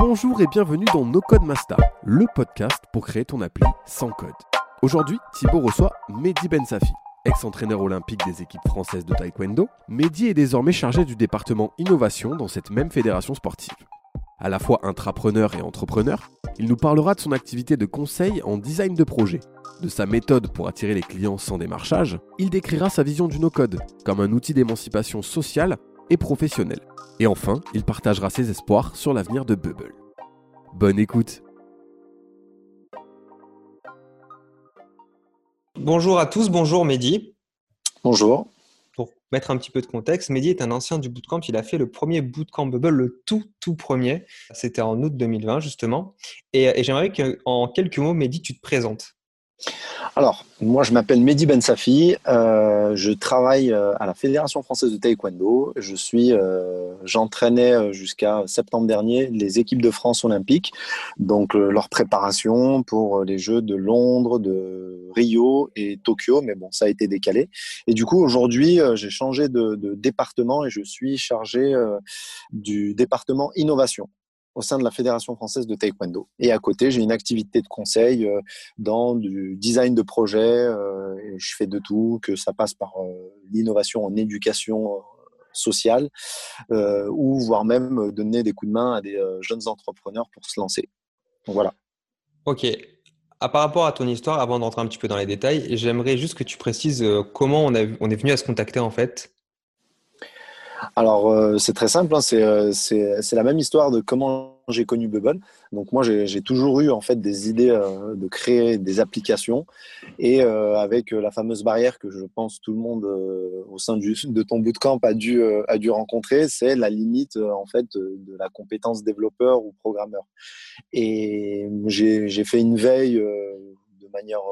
Bonjour et bienvenue dans No Code Master, le podcast pour créer ton appli sans code. Aujourd'hui, Thibaut reçoit Mehdi Ben Safi. Ex-entraîneur olympique des équipes françaises de taekwondo, Mehdi est désormais chargé du département innovation dans cette même fédération sportive. À la fois intrapreneur et entrepreneur, il nous parlera de son activité de conseil en design de projet, de sa méthode pour attirer les clients sans démarchage, il décrira sa vision du no-code comme un outil d'émancipation sociale et professionnelle. Et enfin, il partagera ses espoirs sur l'avenir de Bubble. Bonne écoute Bonjour à tous, bonjour Mehdi. Bonjour. Pour mettre un petit peu de contexte, Mehdi est un ancien du bootcamp. Il a fait le premier bootcamp Bubble, le tout, tout premier. C'était en août 2020, justement. Et, et j'aimerais qu'en quelques mots, Mehdi, tu te présentes. Alors, moi, je m'appelle Mehdi Ben Safi. Euh, je travaille euh, à la Fédération française de taekwondo. Je suis, euh, j'entraînais jusqu'à septembre dernier les équipes de France olympiques, donc leur préparation pour les Jeux de Londres, de Rio et Tokyo. Mais bon, ça a été décalé. Et du coup, aujourd'hui, j'ai changé de, de, département et je suis chargé du département innovation au sein de la Fédération française de taekwondo. Et à côté, j'ai une activité de conseil euh, dans du design de projet. Euh, je fais de tout, que ça passe par euh, l'innovation en éducation sociale, ou voire même donner des coups de main à des jeunes entrepreneurs pour se lancer. Donc voilà. Ok. À, par rapport à ton histoire, avant d'entrer un petit peu dans les détails, j'aimerais juste que tu précises comment on, on est venu à se contacter en fait alors, euh, c'est très simple. Hein, euh, c'est la même histoire de comment j'ai connu Bubble. Donc, moi, j'ai toujours eu en fait des idées euh, de créer des applications. Et avec la fameuse barrière que je pense tout le monde au sein du, de ton bootcamp a dû, a dû rencontrer, c'est la limite en fait de la compétence développeur ou programmeur. Et j'ai fait une veille de manière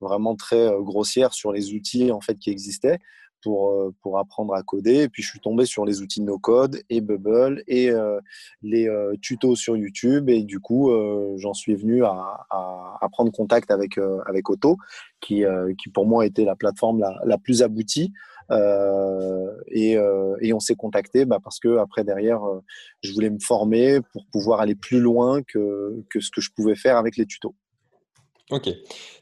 vraiment très grossière sur les outils en fait qui existaient pour, euh, pour apprendre à coder. Et puis, je suis tombé sur les outils no-code et Bubble et euh, les euh, tutos sur YouTube. Et du coup, j'en suis venu à, à, prendre contact avec, avec Otto, qui, qui pour moi était la plateforme la, la plus aboutie. et, et, on s'est contacté bah, parce que après derrière, je voulais me former pour pouvoir aller plus loin que, que ce que je pouvais faire avec les tutos. Ok.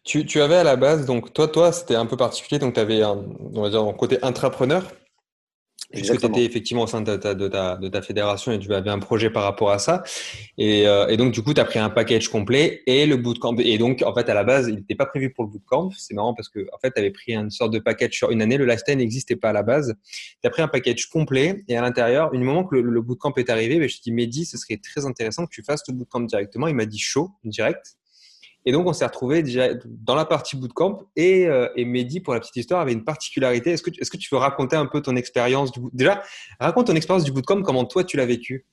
Tu, tu, avais à la base, donc toi, toi, c'était un peu particulier, donc tu avais un, on va dire, un côté intrapreneur, puisque tu étais effectivement au sein de ta, de, ta, de ta, fédération et tu avais un projet par rapport à ça. Et, euh, et donc, du coup, tu as pris un package complet et le bootcamp. Et donc, en fait, à la base, il n'était pas prévu pour le bootcamp. C'est marrant parce que, en fait, tu avais pris une sorte de package sur une année. Le lifestyle n'existait pas à la base. Tu as pris un package complet et à l'intérieur, du moment que le, le bootcamp est arrivé, ben, je te dis, Mehdi, ce serait très intéressant que tu fasses le bootcamp directement. Il m'a dit chaud, direct. Et donc, on s'est retrouvé déjà dans la partie bootcamp. Et, euh, et Mehdi, pour la petite histoire, avait une particularité. Est-ce que, est que tu veux raconter un peu ton expérience du Déjà, raconte ton expérience du bootcamp, comment toi tu l'as vécu?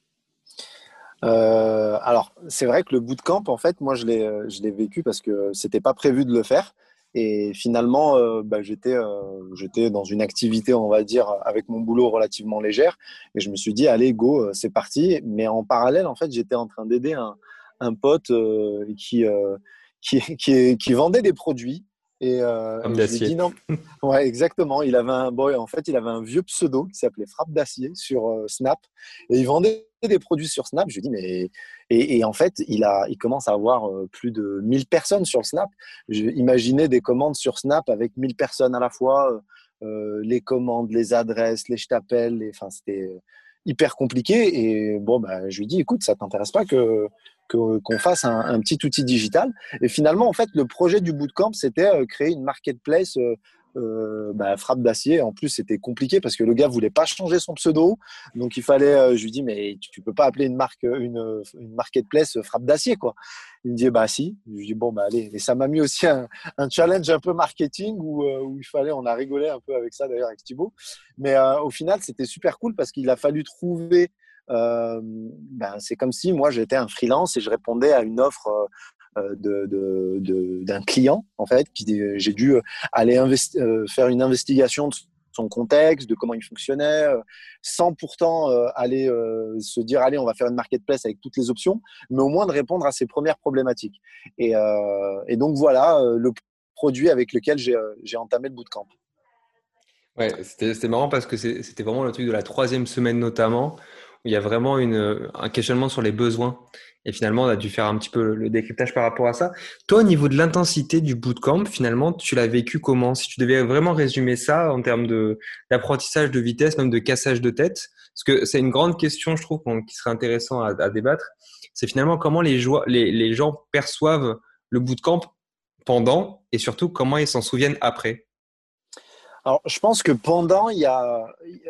Euh, Alors, c'est vrai que le bootcamp, en fait, moi, je l'ai, euh, je l'ai vécu parce que c'était pas prévu de le faire. Et finalement, euh, bah, euh, j'étais dans une activité, on va dire, avec mon boulot relativement légère. Et je me suis dit, allez, go, c'est parti. Mais en parallèle, en fait, j'étais en train d'aider un, un pote qui, qui, qui, qui, vendait des produits. Et, euh, je lui dit non. Ouais, exactement. Il avait un boy. En fait, il avait un vieux pseudo qui s'appelait Frappe d'acier sur euh, Snap, et il vendait des produits sur Snap. Je lui dis mais et, et, en fait, il a, il commence à avoir euh, plus de 1000 personnes sur Snap. Imaginez des commandes sur Snap avec 1000 personnes à la fois, euh, les commandes, les adresses, les je t'appelle. Enfin, c'était hyper compliqué. Et bon, bah, je lui dis écoute, ça t'intéresse pas que qu'on fasse un, petit outil digital. Et finalement, en fait, le projet du bootcamp, c'était euh, créer une marketplace euh, euh, bah, frappe d'acier. En plus, c'était compliqué parce que le gars voulait pas changer son pseudo. Donc, il fallait, je lui dis, mais tu, peux pas appeler une marque, une, marketplace frappe d'acier, quoi. Il me dit, bah si. Je lui dis, bon, bah allez. Et ça m'a mis aussi un, challenge un peu marketing où, où, il fallait, on a rigolé un peu avec ça d'ailleurs avec Thibaut. Mais au final, c'était super cool parce qu'il a fallu trouver ben, c'est comme si moi j'étais un freelance et je répondais à une offre d'un client en fait j'ai dû aller faire une investigation de son contexte, de comment il fonctionnait, sans pourtant aller se dire allez on va faire une marketplace avec toutes les options, mais au moins de répondre à ses premières problématiques. Et, et donc voilà le produit avec lequel j'ai entamé le bootcamp. Ouais, c'était marrant parce que c'était vraiment le truc de la troisième semaine notamment il y a vraiment une, un questionnement sur les besoins. Et finalement, on a dû faire un petit peu le décryptage par rapport à ça. Toi, au niveau de l'intensité du bootcamp, finalement, tu l'as vécu comment? Si tu devais vraiment résumer ça en termes d'apprentissage de vitesse, même de cassage de tête, parce que c'est une grande question, je trouve, qui serait intéressant à, à débattre. C'est finalement comment les, les, les gens perçoivent le bootcamp pendant et surtout comment ils s'en souviennent après. Alors, je pense que pendant, il y a.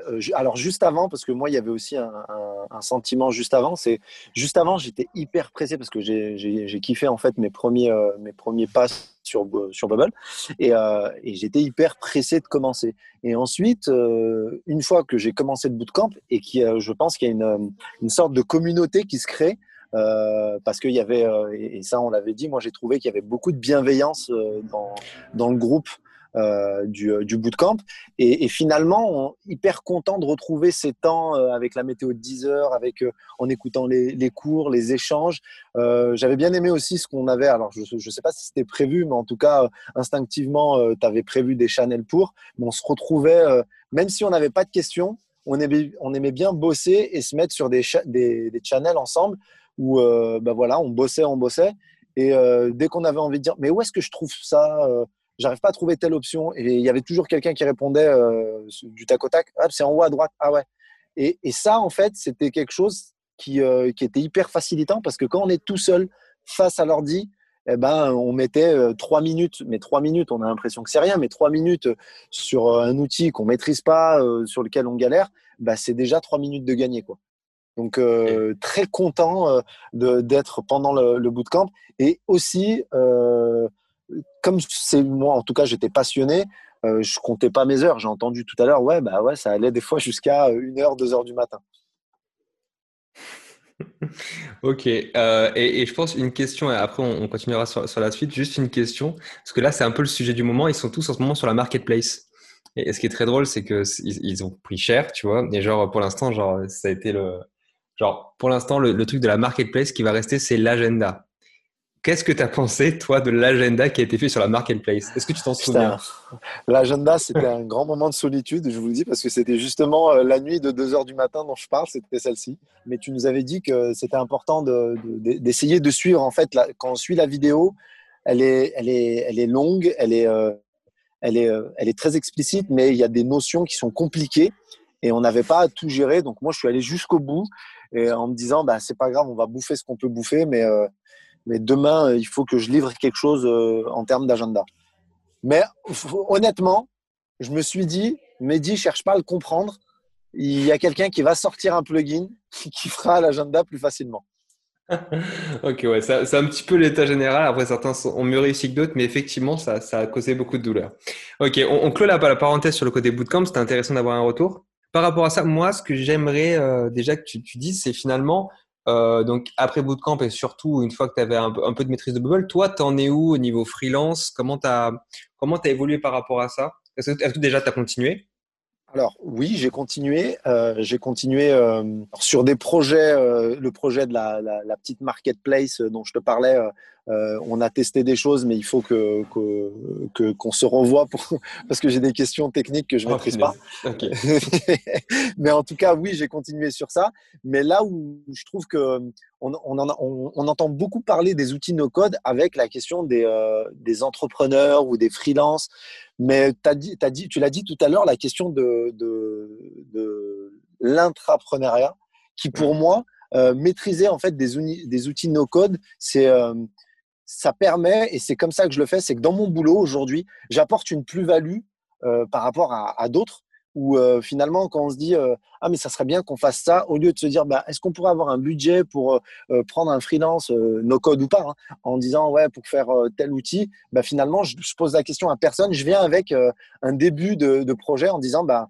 Euh, alors, juste avant, parce que moi, il y avait aussi un, sentiment juste avant. C'est juste avant, j'étais hyper pressé parce que j'ai kiffé en fait mes premiers, euh, mes premiers pas sur, sur Bubble et, euh, et j'étais hyper pressé de commencer. Et ensuite, une fois que j'ai commencé le bootcamp et qui, je pense qu'il y a une, une, sorte de communauté qui se crée. parce qu'il y avait, et ça on l'avait dit, moi j'ai trouvé qu'il y avait beaucoup de bienveillance dans, dans le groupe euh, du, euh, du, bootcamp. Et, et, finalement, hyper content de retrouver ces temps euh, avec la météo de 10 heures, avec, en écoutant les, les, cours, les échanges. J'avais bien aimé aussi ce qu'on avait. Alors, je ne sais pas si c'était prévu, mais en tout cas, instinctivement, tu avais prévu des channels pour. Mais on se retrouvait, même si on n'avait pas de questions, on aimait, on aimait bien bosser et se mettre sur des, des, channels ensemble où ben voilà, on bossait, on bossait. Et dès qu'on avait envie de dire, mais où est-ce que je trouve ça j'arrive pas à trouver telle option. Et il y avait toujours quelqu'un qui répondait euh, du tac au tac. Ah, c'est en haut à droite. Ah ouais. Et, et ça, en fait, c'était quelque chose qui, euh, qui, était hyper facilitant parce que quand on est tout seul face à l'ordi, eh ben, on mettait euh, trois minutes, mais trois minutes, on a l'impression que c'est rien, mais trois minutes sur un outil qu'on maîtrise pas, sur lequel on galère, bah, c'est déjà trois minutes de gagner, quoi. Donc très content d'être pendant le, le, bootcamp et aussi comme c'est moi, en tout cas, j'étais passionné, euh, je comptais pas mes heures. J'ai entendu tout à l'heure, ouais, bah ouais, ça allait des fois jusqu'à 1h, 2h du matin. ok, euh, et, je pense une question, et après on, continuera sur, la suite, juste une question, parce que là c'est un peu le sujet du moment, ils sont tous en ce moment sur la marketplace. Et, ce qui est très drôle, c'est qu'ils ils ont pris cher, tu vois, et genre pour l'instant, genre ça a été le, genre pour l'instant le truc de la marketplace qui va rester, c'est l'agenda. Qu'est-ce que tu as pensé, toi, de l'agenda qui a été fait sur la marketplace Est-ce que tu t'en souviens? L'agenda, c'était un grand moment de solitude, je vous le dis, parce que c'était justement euh, la nuit de 2 heures du matin dont je parle, c'était celle-ci. Mais tu nous avais dit que c'était important d'essayer de, suivre, en fait, quand on suit la vidéo, elle est, elle est, elle est longue, elle est, euh, elle, est, euh, elle est très explicite, mais il y a des notions qui sont compliquées et on n'avait pas à tout gérer. Donc moi, je suis allé jusqu'au bout et en me disant, bah, c'est pas grave, on va bouffer ce qu'on peut bouffer, mais mais demain, euh, il faut que je livre quelque chose euh, en termes d'agenda. Mais honnêtement, je me suis dit, Mehdi, cherche pas à le comprendre. Il y a quelqu'un qui va sortir un plugin qui fera l'agenda plus facilement. ok, ouais, c'est un petit peu l'état général. Après, certains ont mieux réussi que d'autres, mais effectivement, ça, a causé beaucoup de douleur. Ok, on, on clôt la, la parenthèse sur le côté bootcamp. C'était intéressant d'avoir un retour. Par rapport à ça, moi, ce que j'aimerais euh, déjà que tu dises, c'est finalement, euh, donc après bootcamp et surtout une fois que tu avais un, peu de maîtrise de Bubble, toi, tu en es où au niveau freelance? Comment tu as, comment as évolué par rapport à ça? Est-ce que, déjà tu as continué? Alors oui, j'ai continué. Euh, j'ai continué euh, sur des projets, le projet de la, la, petite marketplace dont je te parlais euh, on a testé des choses, mais il faut que qu'on se revoie pour, parce que j'ai des questions techniques que je ne oh, maîtrise pas. mais en tout cas, oui, j'ai continué sur ça. Mais là où je trouve que on, entend beaucoup parler des outils no-code avec la question des, euh, des entrepreneurs ou des freelances. Mais as dit, as dit, tu l'as dit tout à l'heure, la question de, de, l'intrapreneuriat, qui pour moi, euh, maîtriser en fait des, des outils no-code, c'est ça permet, et c'est comme ça que je le fais, c'est que dans mon boulot aujourd'hui, j'apporte une plus-value euh, par rapport à, d'autres, où euh, finalement, quand on se dit euh, ah mais ça serait bien qu'on fasse ça, au lieu de se dire bah, est-ce qu'on pourrait avoir un budget pour prendre un freelance, no code ou pas, hein, en disant ouais pour faire tel outil, bah, finalement je, pose la question à personne, je viens avec un début de, projet en disant bah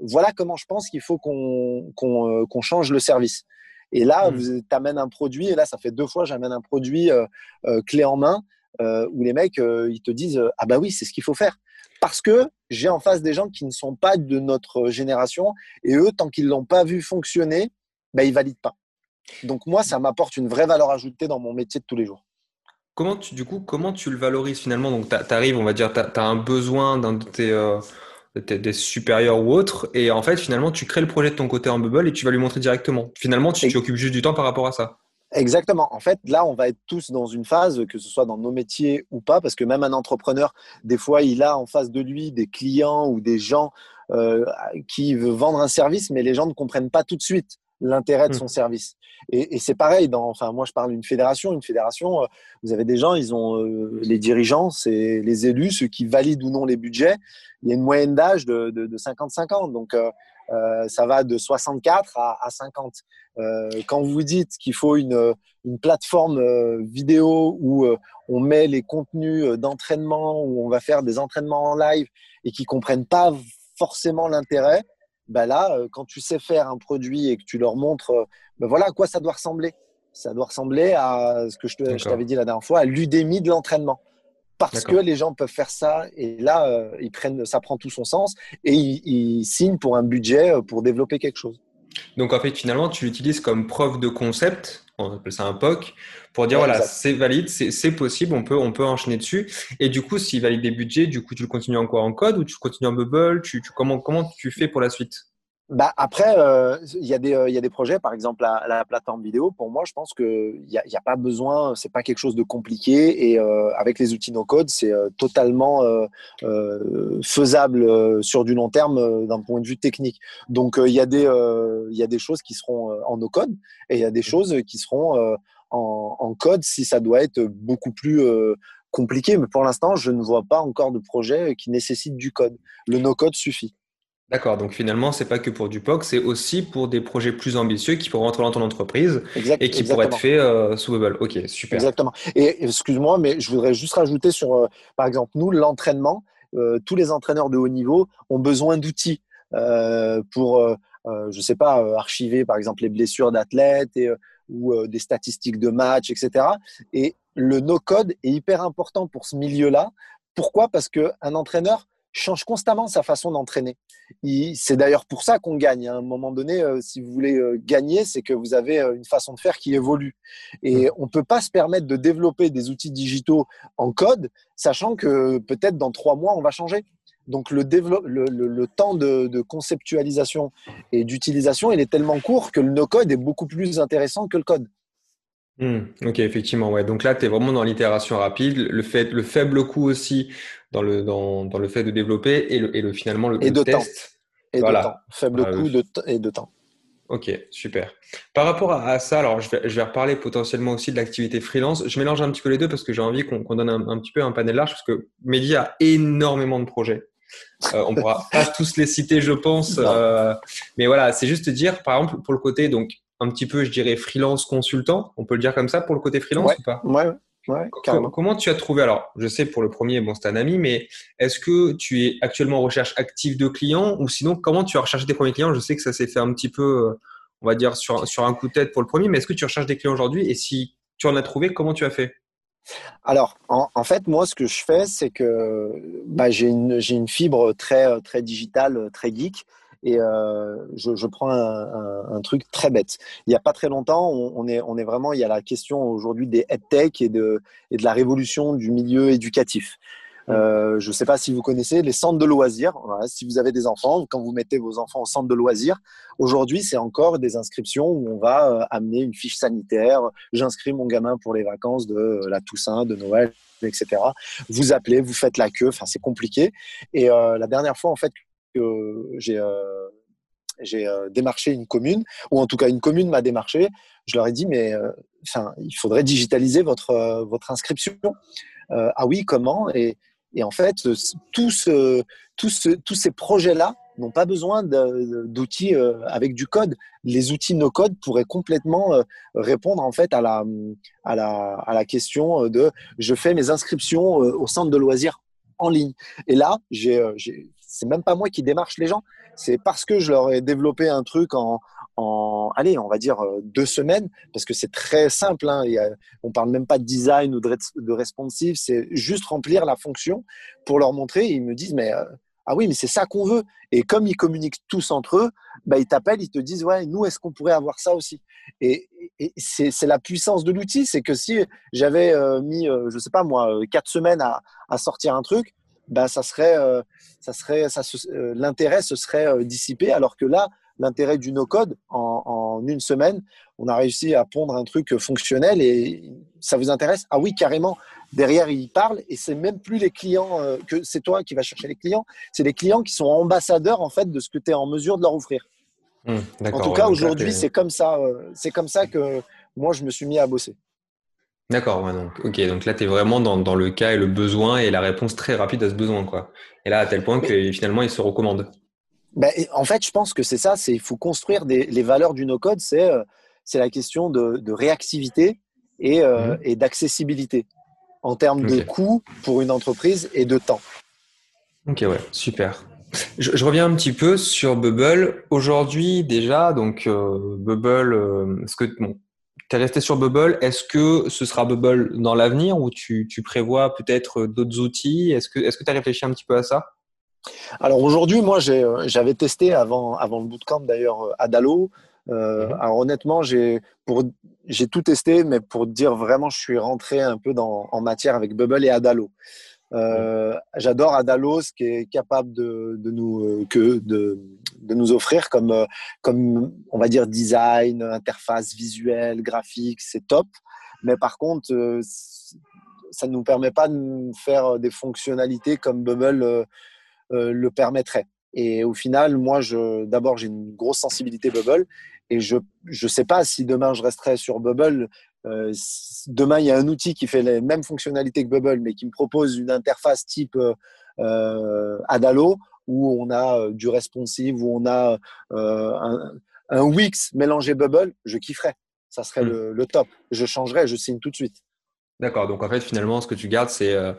voilà comment je pense qu'il faut qu'on change le service. Et là, mmh. vous t'amènes un produit, et là, ça fait deux fois, j'amène un produit euh, euh, clé en main, euh, où les mecs, ils te disent, ah bah oui, c'est ce qu'il faut faire. Parce que j'ai en face des gens qui ne sont pas de notre génération, et eux, tant qu'ils l'ont pas vu fonctionner, bah, ils valident pas. Donc moi, ça m'apporte une vraie valeur ajoutée dans mon métier de tous les jours. Comment tu, du coup, comment tu le valorises finalement? Donc, tu arrives, on va dire, tu as, un besoin d'un de tes, des supérieurs ou autres. Et en fait, finalement, tu crées le projet de ton côté en bubble et tu vas lui montrer directement. Finalement, tu, tu occupes juste du temps par rapport à ça. Exactement. En fait, là, on va être tous dans une phase, que ce soit dans nos métiers ou pas, parce que même un entrepreneur, des fois, il a en face de lui des clients ou des gens euh, qui veulent vendre un service, mais les gens ne comprennent pas tout de suite l'intérêt de son mmh. service. Et, et c'est pareil. Dans, enfin, moi, je parle d'une fédération. Une fédération, euh, vous avez des gens, ils ont euh, les dirigeants, c'est les élus, ceux qui valident ou non les budgets. Il y a une moyenne d'âge de, de, de 50-50. Donc, euh, euh, ça va de 64 à, à 50. Euh, quand vous dites qu'il faut une, une plateforme euh, vidéo où on met les contenus d'entraînement, où on va faire des entraînements en live et qui comprennent pas forcément l'intérêt, ben là, quand tu sais faire un produit et que tu leur montres, ben voilà à quoi ça doit ressembler. Ça doit ressembler à ce que je t'avais dit la dernière fois, à l'udémie de l'entraînement parce que les gens peuvent faire ça. Et là euh, ils prennent ça prend tout son sens et ils, signent pour un budget euh, pour développer quelque chose. Donc en fait finalement tu l'utilises comme preuve de concept, on appelle ça un POC, pour dire voilà c'est valide, c'est possible, on peut on peut enchaîner dessus. Et du coup s'il valide des budgets, du coup tu le continues encore en code ou tu continues en bubble, tu, comment comment tu fais pour la suite? Bah après, euh, il y, a des, euh, y a des projets, par exemple la, la plateforme vidéo. Pour moi, je pense qu'il n'y a, y a pas besoin, c'est pas quelque chose de compliqué. Et euh, avec les outils no-code, c'est euh, totalement euh, faisable sur du long terme d'un point de vue technique. Donc il y, a des, y a des choses qui seront en no-code et il y a des choses qui seront en, en, code si ça doit être beaucoup plus compliqué. Mais pour l'instant, je ne vois pas encore de projet qui nécessite du code. Le no-code suffit. D'accord, donc finalement, c'est pas que pour du POC, c'est aussi pour des projets plus ambitieux qui pourront rentrer dans ton entreprise et qui pourraient être faits euh, sous Bubble. Ok, super. Exactement. Et excuse-moi, mais je voudrais juste rajouter sur, euh, par exemple, nous, l'entraînement, euh, tous les entraîneurs de haut niveau ont besoin d'outils pour, je sais pas, archiver par exemple les blessures d'athlètes et, ou des statistiques de match, etc. Et le no-code est hyper important pour ce milieu-là. Pourquoi? Parce qu'un entraîneur change constamment sa façon d'entraîner. C'est d'ailleurs pour ça qu'on gagne. À un moment donné, euh, si vous voulez euh, gagner, c'est que vous avez euh, une façon de faire qui évolue. Et mmh. on ne peut pas se permettre de développer des outils digitaux en code, sachant que peut-être dans trois mois, on va changer. Donc le, le, temps de, conceptualisation et d'utilisation, il est tellement court que le no-code est beaucoup plus intéressant que le code. Mmh. ok, effectivement. Ouais. Donc là, tu es vraiment dans l'itération rapide. Le, fait, le faible coût aussi dans le, dans, dans le fait de développer et, le, et le, finalement le, et de test. Temps. Et voilà. de temps. Faible ah, coût de et de temps. Ok, super. Par rapport à, ça, alors je vais, je vais reparler potentiellement aussi de l'activité freelance. Je mélange un petit peu les deux parce que j'ai envie qu'on donne un, un, petit peu un panel large parce que Mehdi a énormément de projets. Euh, on pourra pas tous les citer, je pense. Euh, mais voilà, c'est juste dire, par exemple, pour le côté, donc un petit peu, je dirais, freelance consultant. On peut le dire comme ça pour le côté freelance ou pas? Ouais, comment tu as trouvé Alors, je sais pour le premier, bon, c'est un ami, mais est-ce que tu es actuellement en recherche active de clients ou sinon, comment tu as recherché tes premiers clients? Je sais que ça s'est fait un petit peu, euh, on va dire, sur, sur un coup de tête pour le premier, mais est-ce que tu recherches des clients aujourd'hui? Et si tu en as trouvé, comment tu as fait? Alors, en, fait, moi, ce que je fais, c'est que bah, j'ai une, une, fibre très, très digitale, très geek. Et euh, je, je, prends un, un, un, truc très bête. Il n'y a pas très longtemps, on, on, est, on est vraiment, il y a la question aujourd'hui des tech et de, et de la révolution du milieu éducatif. Mmh. Euh, je ne sais pas si vous connaissez les centres de loisirs. Voilà, si vous avez des enfants, quand vous mettez vos enfants au centre de loisirs, aujourd'hui, c'est encore des inscriptions où on va euh, amener une fiche sanitaire. J'inscris mon gamin pour les vacances de euh, la Toussaint, de Noël, etc. Vous appelez, vous faites la queue. Enfin, c'est compliqué. Et la dernière fois, en fait, j'ai euh, euh, démarché une commune, ou en tout cas une commune m'a démarché. Je leur ai dit, mais euh, il faudrait digitaliser votre, votre inscription. ah oui, comment? Et, et, en fait, tous ces projets-là n'ont pas besoin d'outils avec du code. Les outils no-code pourraient complètement répondre en fait à la, à la, à la question de je fais mes inscriptions au centre de loisirs en ligne. Et là, j'ai c'est même pas moi qui démarche les gens. C'est parce que je leur ai développé un truc en, en allez, on va dire euh, deux semaines, parce que c'est très simple. Hein. Il on parle même pas de design ou de, responsive, c'est juste remplir la fonction pour leur montrer. ils me disent, mais euh, ah oui, mais c'est ça qu'on veut. Et comme ils communiquent tous entre eux, bah, ils t'appellent, ils te disent, ouais, nous, est-ce qu'on pourrait avoir ça aussi? Et, c'est la puissance de l'outil, c'est que si j'avais euh, mis, je sais pas moi, quatre semaines à sortir un truc, ben ça serait, ça serait, ça l'intérêt se serait dissipé. Alors que là, l'intérêt du no-code, en, en, une semaine, on a réussi à pondre un truc fonctionnel et ça vous intéresse? Ah oui, carrément. Derrière, il parle et c'est même plus les clients euh, que c'est toi qui vas chercher les clients, c'est les clients qui sont ambassadeurs en fait de ce que tu es en mesure de leur offrir. Mmh, en tout cas, aujourd'hui, c'est comme ça. Euh, c'est comme ça que moi, je me suis mis à bosser. D'accord, donc, ok, donc là, tu es vraiment dans, dans, le cas et le besoin et la réponse très rapide à ce besoin. Quoi. Et là, à tel point que finalement, il se recommande. Ben, en fait, je pense que c'est ça, c'est il faut construire des, les valeurs du no-code, c'est euh, c'est la question de, de réactivité et, euh, mmh. et d'accessibilité en termes de coût pour une entreprise et de temps. Ok, ouais, super. Je, reviens un petit peu sur Bubble. Aujourd'hui, déjà, donc euh, Bubble, euh, est-ce que bon, tu es resté sur Bubble Est-ce que ce sera Bubble dans l'avenir ou tu, tu prévois peut-être d'autres outils? Est-ce que tu as réfléchi un petit peu à ça? Alors aujourd'hui, moi, j'avais testé avant, avant le bootcamp d'ailleurs Adalo, euh, mhm. alors honnêtement, j'ai tout testé, mais pour dire vraiment, je suis rentré un peu dans, en matière avec Bubble et Adalo. Euh, J'adore Adalo, ce qui est capable de, nous euh, que de, de, nous offrir comme euh, comme on va dire design, interface visuelle, graphique, c'est top. Mais par contre, ça ne nous permet pas de faire des fonctionnalités comme Bubble le permettrait. Et au final, moi, d'abord, j'ai une grosse sensibilité Bubble et je ne sais pas si demain je resterai sur Bubble. Euh, demain, il y a un outil qui fait les mêmes fonctionnalités que Bubble, mais qui me propose une interface type euh, Adalo, où on a euh, du responsive, où on a euh, un, un, Wix mélangé Bubble, je kifferais. Ça serait hmm. le, le, top. Je changerais, je signe tout de suite. D'accord. Donc en fait, finalement, ce que tu gardes, c'est euh,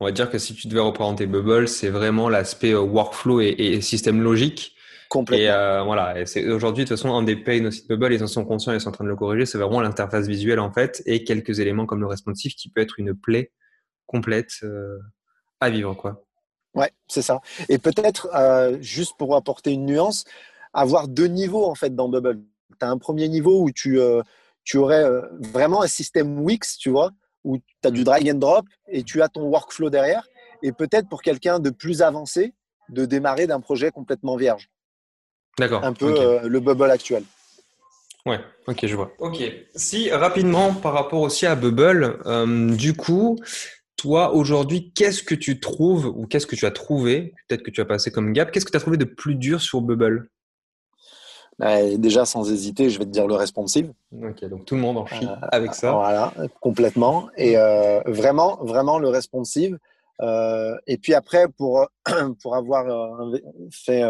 on va dire que si tu devais représenter Bubble, c'est vraiment l'aspect workflow et, et, système logique Complètement. Et euh, voilà, et c'est aujourd'hui de toute façon un des aussi de Bubble, ils en sont conscients, ils sont en train de le corriger, c'est vraiment l'interface visuelle en fait et quelques éléments comme le responsive qui peut être une plaie complète euh, à vivre quoi. Ouais, c'est ça. Et peut-être euh, juste pour apporter une nuance, avoir deux niveaux en fait dans Bubble. Tu as un premier niveau où tu tu aurais vraiment un système Wix, tu vois, où tu as du drag and drop et tu as ton workflow derrière. Et peut-être pour quelqu'un de plus avancé, de démarrer d'un projet complètement vierge. D'accord. Un peu euh, le bubble actuel. Ouais, ok, je vois. Ok. Si rapidement par rapport aussi à Bubble, euh, du coup, toi aujourd'hui, qu'est-ce que tu trouves ou qu'est-ce que tu as trouvé Peut-être que tu as passé comme gap. Qu'est-ce que tu as trouvé de plus dur sur Bubble? Bah, Déjà, sans hésiter, je vais te dire le responsive. Ok, donc tout le monde en chie euh, avec ça. Voilà, complètement. Et vraiment, vraiment le responsive. et puis après, pour, pour avoir fait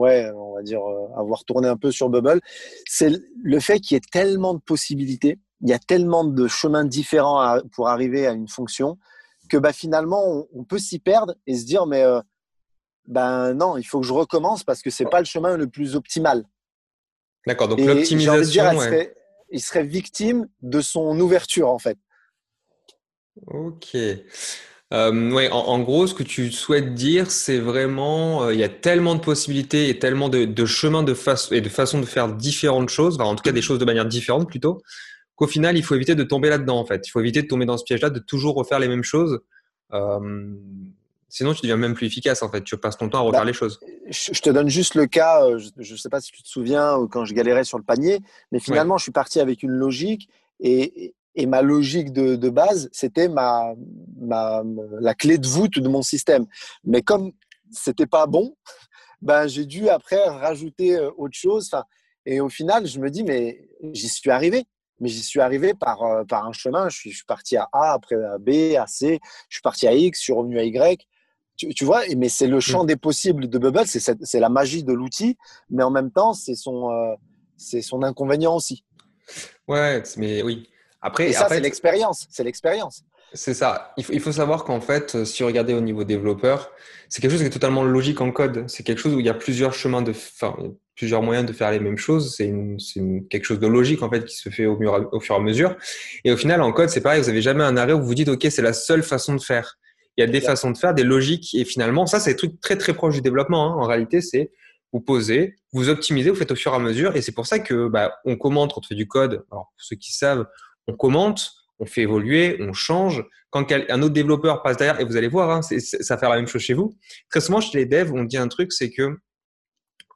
ouais, on va dire euh, avoir tourné un peu sur Bubble, c'est le fait qu'il y ait tellement de possibilités, il y a tellement de chemins différents pour arriver à une fonction que bah, finalement on, peut s'y perdre et se dire mais euh, ben non, il faut que je recommence parce que c'est pas le chemin le plus optimal. D'accord, donc l'optimisation, il serait victime de son ouverture en fait. Ok. Euh, ouais, en, gros, ce que tu souhaites dire, c'est vraiment, euh, il y a tellement de possibilités et tellement de, de chemins de face et de façons de faire différentes choses, enfin, en tout cas des choses de manière différente plutôt, qu'au final, il faut éviter de tomber là-dedans en fait. Il faut éviter de tomber dans ce piège-là, de toujours refaire les mêmes choses. Euh, sinon, tu deviens même plus efficace en fait. Tu passes ton temps à refaire bah, les choses. Je te donne juste le cas. Euh, je ne sais pas si tu te souviens quand je galérais sur le panier, mais finalement, je suis parti avec une logique et, et ma logique de, de base, c'était ma, ma, la clé de voûte de mon système. Mais comme c'était pas bon, ben j'ai dû après rajouter euh, autre chose. Enfin, et au final, je me dis, mais j'y suis arrivé. Mais j'y suis arrivé par, euh, par un chemin. Je suis, je suis, parti à A, après à B, à C. Je suis parti à X, je suis revenu à Y. Tu, tu vois, mais c'est le champ des possibles de Bubble. C'est la magie de l'outil, mais en même temps, c'est son, euh, son inconvénient aussi. Ouais, mais oui. Après, ça, c'est l'expérience. C'est l'expérience. C'est ça. Il faut, il faut savoir qu'en fait, euh, si vous regardez au niveau développeur, c'est quelque chose qui est totalement logique en code. C'est quelque chose où il y a plusieurs chemins de, enfin, plusieurs moyens de faire les mêmes choses. C'est quelque chose de logique en fait qui se fait au, au, fur et à mesure. Et au final, en code, c'est pareil. Vous n'avez jamais un arrêt où vous vous dites, ok, c'est la seule façon de faire. Il y a des façons de faire, des logiques, et finalement, ça, c'est des trucs très très proches du développement. Hein. En réalité, c'est vous posez, vous optimisez, vous faites au fur et à mesure. Et c'est pour ça que bah, on commente quand on fait du code. Alors, pour ceux qui savent, on commente, on fait évoluer, on change. Quand un autre développeur passe derrière, et vous allez voir, hein, ça fait la même chose chez vous. Très souvent, chez les devs, on dit un truc, c'est que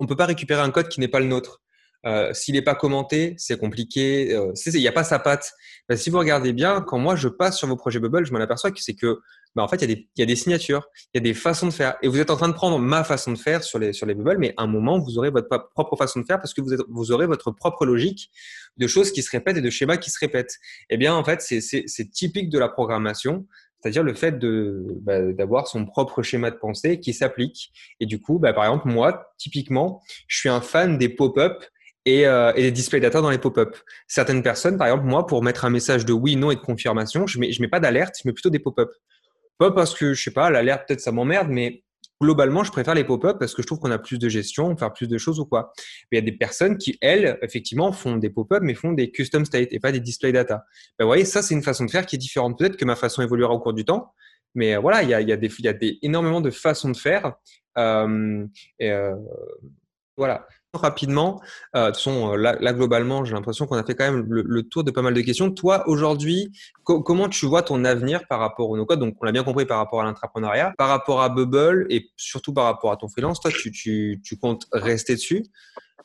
on peut pas récupérer un code qui n'est pas le nôtre. Euh, S'il n'est pas commenté, c'est compliqué. Euh, il n'y a pas sa patte. Si vous regardez bien, quand moi je passe sur vos projets Bubble, je m'en aperçois que c'est que, ben, en fait, il y, y, a des signatures, il y a des façons de faire. Et vous êtes en train de prendre ma façon de faire sur les, sur les Bubble, mais à un moment, vous aurez votre propre façon de faire parce que vous, êtes, vous aurez votre propre logique de choses qui se répètent et de schémas qui se répètent. Eh bien, en fait, c'est typique de la programmation c'est-à-dire le fait bah, d'avoir son propre schéma de pensée qui s'applique. Et du coup, bah, par exemple, moi, typiquement, je suis un fan des pop-up et, euh, et, des display data dans les pop-up. Certaines personnes, par exemple, moi, pour mettre un message de oui, non et de confirmation, je mets, je mets pas d'alerte, je mets plutôt des pop-up. Pas parce que, je sais pas, l'alerte, peut-être ça m'emmerde, mais globalement, je préfère les pop-up parce que je trouve qu'on a plus de gestion, faire plus de choses ou quoi. Mais il y a des personnes qui, elles, effectivement, font des pop-up, mais font des custom state et pas des display data. Ben, vous voyez, ça, c'est une façon de faire qui est différente. Peut-être que ma façon évoluera au cours du temps, mais euh, voilà, il y a, il y a, des, y a énormément de façons de faire. Euh, euh, voilà rapidement. Euh, de toute façon, euh, là, globalement, j'ai l'impression qu'on a fait quand même le, tour de pas mal de questions. Toi, aujourd'hui, comment tu vois ton avenir par rapport au no-code? Donc, on l'a bien compris par rapport à l'entrepreneuriat, par rapport à Bubble et surtout par rapport à ton freelance. Toi, tu, comptes rester dessus.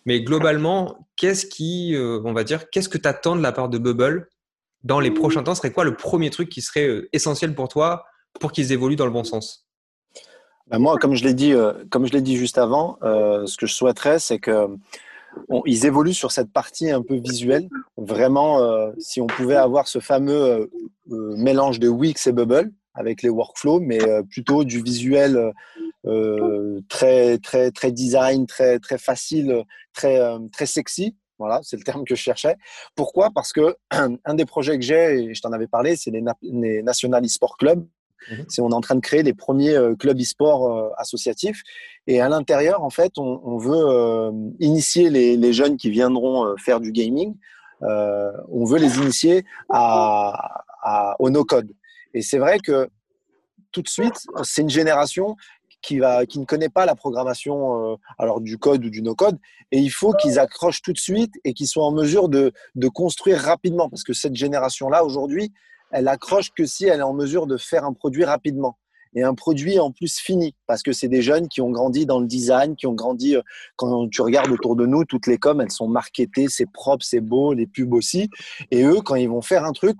Mais globalement, qu'est-ce qui, euh, on va dire, qu'est-ce que tu attends de la part de Bubble dans les prochains temps? Serait quoi le premier truc qui serait euh, essentiel pour toi pour qu'ils évoluent dans le bon sens? Ben, moi, comme je l'ai dit, euh, comme je l'ai dit juste avant, euh, ce que je souhaiterais, c'est que ils évoluent sur cette partie un peu visuelle. Vraiment, euh, si on pouvait avoir ce fameux mélange de Wix et Bubble avec les workflows, mais plutôt du visuel très très très design, très très facile, très très sexy. Voilà, c'est le terme que je cherchais. Pourquoi? Parce que un des projets que j'ai, et je t'en avais parlé, c'est les, les National eSport Club. Mhm. C'est on est en train de créer les premiers euh, clubs e-sport euh, associatifs. Et à l'intérieur, en fait, on, veut euh, initier les, jeunes qui viendront faire du gaming. on veut les initier à, au no-code. Et c'est vrai que tout de suite, c'est une génération qui, va, qui ne connaît pas la programmation alors du code ou du no-code, et il faut qu'ils accrochent tout de suite et qu'ils soient en mesure de, de construire rapidement, parce que cette génération-là, aujourd'hui, elle accroche que si elle est en mesure de faire un produit rapidement et un produit en plus fini parce que c'est des jeunes qui ont grandi dans le design, qui ont grandi euh, quand tu regardes autour de nous, toutes les coms, elles sont marketées, c'est propre, c'est beau, les pubs aussi. Et eux, quand ils vont faire un truc,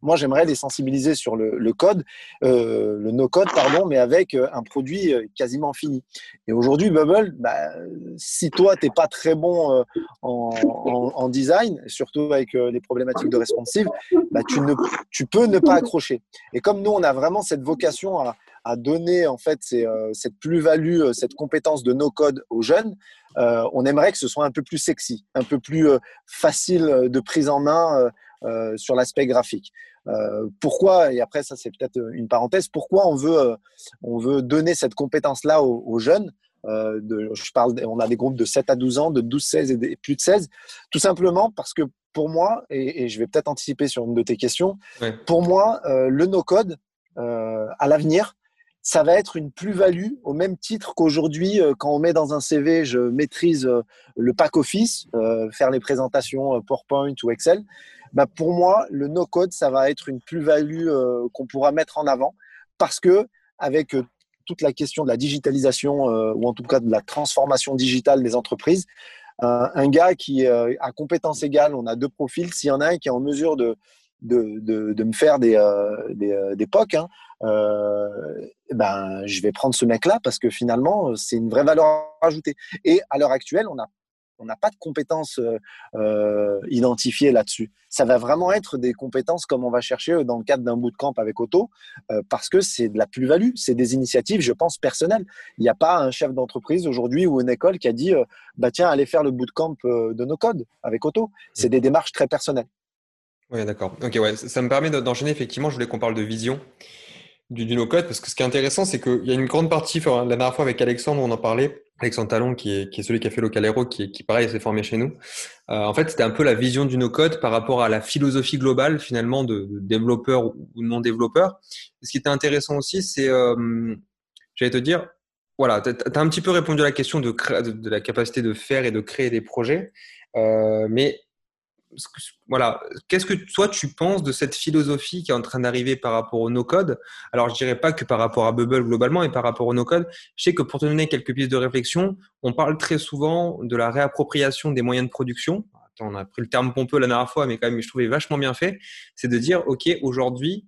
moi j'aimerais les sensibiliser sur le, code, euh, le no code pardon, mais avec euh, un produit quasiment fini. Et aujourd'hui, Bubble, bah, si toi t'es pas très bon en, design, surtout avec les problématiques de responsive, bah, tu ne tu peux ne pas accrocher. Et comme nous, on a vraiment cette vocation à à donner en fait euh, cette plus-value, euh, cette compétence de no-code aux jeunes, euh, on aimerait que ce soit un peu plus sexy, un peu plus facile de prise en main sur l'aspect graphique. pourquoi, et après ça c'est peut-être une parenthèse, pourquoi on veut, on veut donner cette compétence-là aux, jeunes de, je parle, on a des groupes de 7 à 12 ans, de 12, 16 et plus de 16, tout simplement parce que pour moi, et, je vais peut-être anticiper sur une de tes questions, pour moi, le no-code, à l'avenir, ça va être une plus-value au même titre qu'aujourd'hui, euh, quand on met dans un CV, je maîtrise euh, le pack office, euh, faire les présentations PowerPoint ou Excel. Bah pour moi, le no-code, ça va être une plus-value qu'on pourra mettre en avant parce que avec toute la question de la digitalisation ou en tout cas de la transformation digitale des entreprises, un gars qui a compétences égales, on a deux profils, s'il y en a un qui est en mesure de, de, de, de me faire des, des, des POC, hein, euh, ben, je vais prendre ce mec-là parce que finalement, c'est une vraie valeur ajoutée. Et à l'heure actuelle, on n'a on n'a pas de compétences euh, euh, identifiées là-dessus. Ça va vraiment être des compétences comme on va chercher dans le cadre d'un bootcamp avec Auto, parce que c'est de la plus-value, c'est des initiatives, je pense, personnelles. Il n'y a pas un chef d'entreprise aujourd'hui ou une école qui a dit, bah tiens, allez faire le bootcamp de nos codes avec Auto. C'est mmh. des démarches très personnelles. Oui, d'accord. Ok, ouais, ça me permet d'enchaîner. Effectivement, je voulais qu'on parle de vision du, no-code, parce que ce qui est intéressant, c'est qu'il y a une grande partie, la dernière fois avec Alexandre, on en parlait, Alexandre Talon, qui est, qui est celui qui a fait Localero, qui, qui pareil, s'est formé chez nous. Euh, en fait, c'était un peu la vision du no-code par rapport à la philosophie globale, finalement, de, de développeur ou non développeur. Ce qui était intéressant aussi, c'est, euh, j'allais te dire, voilà, tu as, un petit peu répondu à la question de, de, de, la capacité de faire et de créer des projets, euh, mais voilà, qu'est-ce que toi tu penses de cette philosophie qui est en train d'arriver par rapport au no-code? Alors, je dirais pas que par rapport à Bubble globalement, mais par rapport au no-code. Je sais que pour te donner quelques pistes de réflexion, on parle très souvent de la réappropriation des moyens de production. on a pris le terme pompeux la dernière fois, mais quand même, je trouvais vachement bien fait. C'est de dire, OK, aujourd'hui,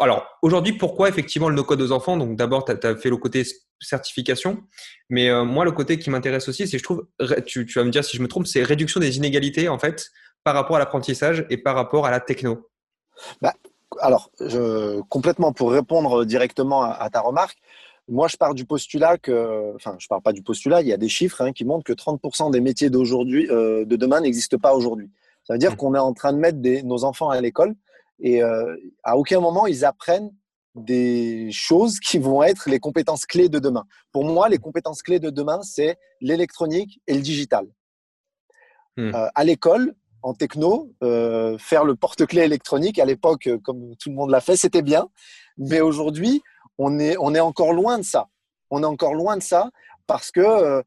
alors, aujourd'hui, pourquoi effectivement le no-code aux enfants? Donc, d'abord, tu as, fait le côté certification, mais euh, moi, le côté qui m'intéresse aussi, c'est, je trouve, tu, vas me dire si je me trompe, c'est réduction des inégalités, en fait, par rapport à l'apprentissage et par rapport à la techno. Bah, alors, je, complètement, pour répondre directement à, ta remarque, moi, je pars du postulat que, enfin, je pars pas du postulat, il y a des chiffres hein, qui montrent que 30% des métiers d'aujourd'hui, euh, de demain, n'existent pas aujourd'hui. Ça veut dire mmh. qu'on est en train de mettre nos enfants à l'école et euh, à aucun moment, ils apprennent des choses qui vont être les compétences clés de demain. Pour moi, les compétences clés de demain, c'est l'électronique et le digital. Hmm. Euh, à l'école, en techno, euh, faire le porte-clés électronique, à l'époque, comme tout le monde l'a fait, c'était bien. Mais aujourd'hui, on est, on est encore loin de ça. On est encore loin de ça parce que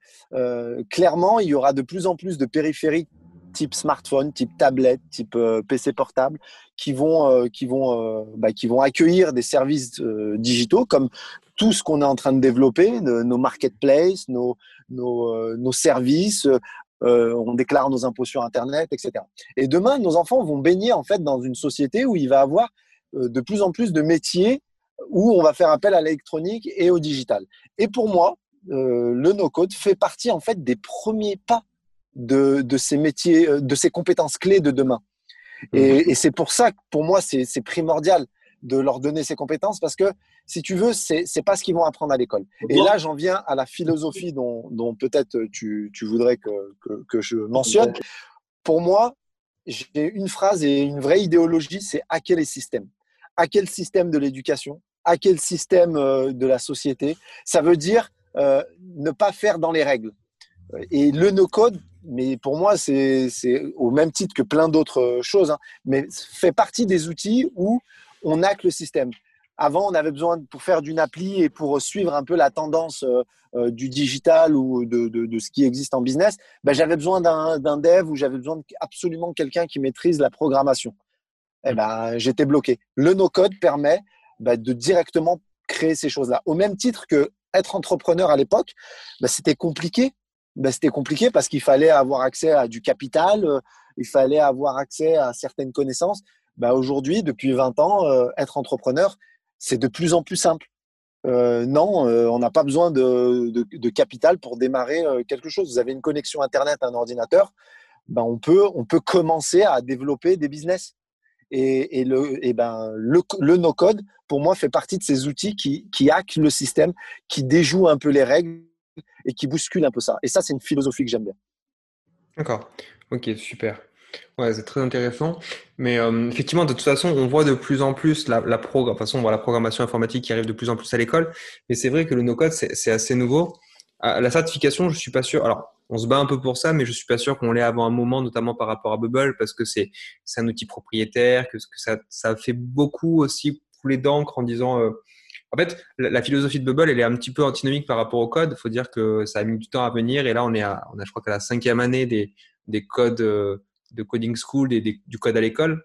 clairement, il y aura de plus en plus de périphériques type smartphone, type tablette, type euh, PC portable, qui vont, euh, qui, vont, euh, bah, qui vont accueillir des services digitaux comme tout ce qu'on est en train de développer, nos marketplaces, nos, nos, nos services, on déclare nos impôts sur Internet, etc. Et demain, nos enfants vont baigner en fait dans une société où il va avoir de plus en plus de métiers où on va faire appel à l'électronique et au digital. Et pour moi, le no-code fait partie en fait des premiers pas de, ces métiers, euh, de ces compétences clés de demain. Mhm. Et, c'est pour ça que pour moi, c'est primordial de leur donner ces compétences parce que si tu veux, c'est n'est pas ce qu'ils vont apprendre à l'école. Et là, j'en viens à la philosophie dont, peut-être tu, voudrais que, que, je mentionne. Pour moi, j'ai une phrase et une vraie idéologie, c'est à quel système? À quel système de l'éducation? À quel système euh, de la société? Ça veut dire euh, ne pas faire dans les règles. Et le no-code, mais pour moi, c'est au même titre que plein d'autres choses, hein, mais fait partie des outils où on hack le système. Avant, on avait besoin pour faire d'une appli et pour suivre un peu la tendance euh, euh, du digital ou de, de, ce qui existe en business, ben, j'avais besoin d'un dev ou j'avais besoin absolument quelqu'un qui maîtrise la programmation. Et eh ben, j'étais bloqué. Le no-code permet ben, de directement créer ces choses-là. Au même titre que être entrepreneur à l'époque, ben, c'était compliqué ben, c'était compliqué parce qu'il fallait avoir accès à du capital, euh, il fallait avoir accès à certaines connaissances. Ben, Aujourd'hui, depuis 20 ans, euh, être entrepreneur, c'est de plus en plus simple. Euh, non, on n'a pas besoin de, de, capital pour démarrer quelque chose. Vous avez une connexion Internet, un ordinateur, ben on, peut, on peut commencer à développer des business. Et, et, le, et ben, le, le no-code, pour moi, fait partie de ces outils qui, qui hackent le système, qui déjouent un peu les règles et qui bouscule un peu ça. Et ça, c'est une philosophie que j'aime bien. D'accord. Ok, super. Ouais, c'est très intéressant. Mais euh, effectivement, de toute façon, on voit de plus en plus la, la, façon, on voit la programmation informatique qui arrive de plus en plus à l'école. Mais c'est vrai que le no-code, c'est assez nouveau. la certification, je suis pas sûr. Alors, on se bat un peu pour ça, mais je suis pas sûr qu'on l'ait avant un moment, notamment par rapport à Bubble, parce que c'est un outil propriétaire, que, ça fait beaucoup aussi couler d'encre en disant euh, en fait, la, philosophie de Bubble, elle est un petit peu antinomique par rapport au code. Il faut dire que ça a mis du temps à venir. Et là, on est à, je crois qu'à la cinquième année des, des codes euh, de coding school, des, du code à l'école.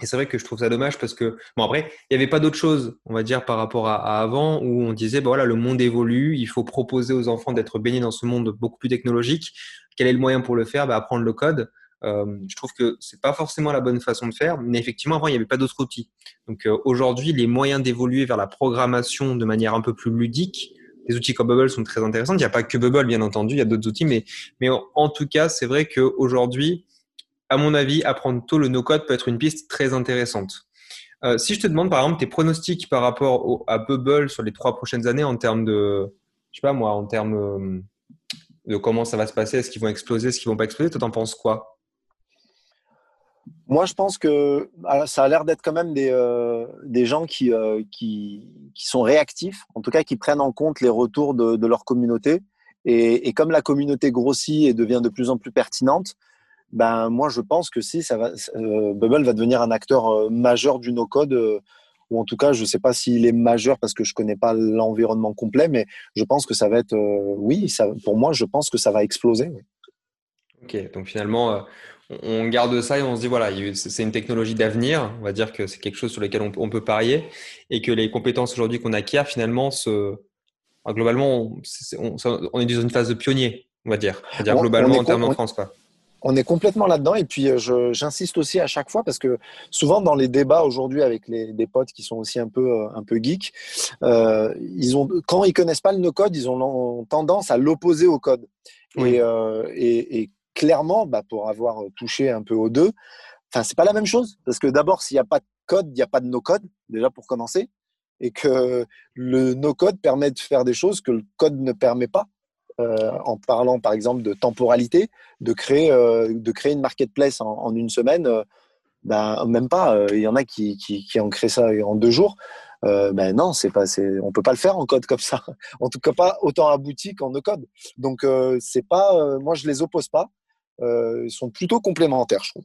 Et c'est vrai que je trouve ça dommage parce que, bon, après, il n'y avait pas d'autre chose, on va dire, par rapport à, avant, où on disait, bah voilà, le monde évolue, il faut proposer aux enfants d'être baignés dans ce monde beaucoup plus technologique. Quel est le moyen pour le faire? Bah, Apprendre le code. Euh, je trouve que c'est pas forcément la bonne façon de faire, mais effectivement avant il n'y avait pas d'autres outils. Donc euh, aujourd'hui les moyens d'évoluer vers la programmation de manière un peu plus ludique, les outils comme Bubble sont très intéressants. Il n'y a pas que Bubble bien entendu, il y a d'autres outils, mais en, tout cas c'est vrai qu'aujourd'hui, à mon avis, apprendre tôt le no-code peut être une piste très intéressante. Euh, si je te demande par exemple tes pronostics par rapport à Bubble sur les trois prochaines années en termes de, je sais pas moi, en termes de comment ça va se passer, est-ce qu'ils vont exploser, est-ce qu'ils vont pas exploser, toi t'en penses quoi? Moi, je pense que ça a l'air d'être quand même des, euh, des gens qui, euh, qui, qui, sont réactifs, en tout cas qui prennent en compte les retours de, leur communauté. Et, comme la communauté grossit et devient de plus en plus pertinente, ben moi je pense que si ça va, euh, Bubble va devenir un acteur majeur du no-code, ou en tout cas je ne sais pas s'il est majeur parce que je connais pas l'environnement complet, mais je pense que ça va être, oui, pour moi je pense que ça va exploser. Ok, donc finalement on garde ça et on se dit voilà, c'est une technologie d'avenir. On va dire que c'est quelque chose sur lequel on, peut parier et que les compétences aujourd'hui qu'on acquiert finalement, se, globalement, on, est dans une phase de pionnier, on va dire. C'est-à-dire globalement en termes en France. Quoi. On est complètement là-dedans et puis euh, j'insiste aussi à chaque fois parce que souvent dans les débats aujourd'hui avec les, des potes qui sont aussi un peu euh, un peu geeks, euh, ils ont quand ils connaissent pas le no-code, ils ont tendance à l'opposer au code. Et, et, clairement, bah, pour avoir touché un peu aux deux, enfin c'est pas la même chose parce que d'abord s'il n'y a pas de code, il n'y a pas de no-code déjà pour commencer et que le no-code permet de faire des choses que le code ne permet pas. Euh, en parlant par exemple de temporalité, de créer, euh, de créer une marketplace en, une semaine, euh, ben, même pas. Il y en a qui, qui, qui, ont créé ça en deux jours. ben non, c'est pas, on peut pas le faire en code comme ça. En tout cas, pas autant abouti qu'en no code. Donc c'est pas, moi je les oppose pas. Ils sont plutôt complémentaires, je trouve.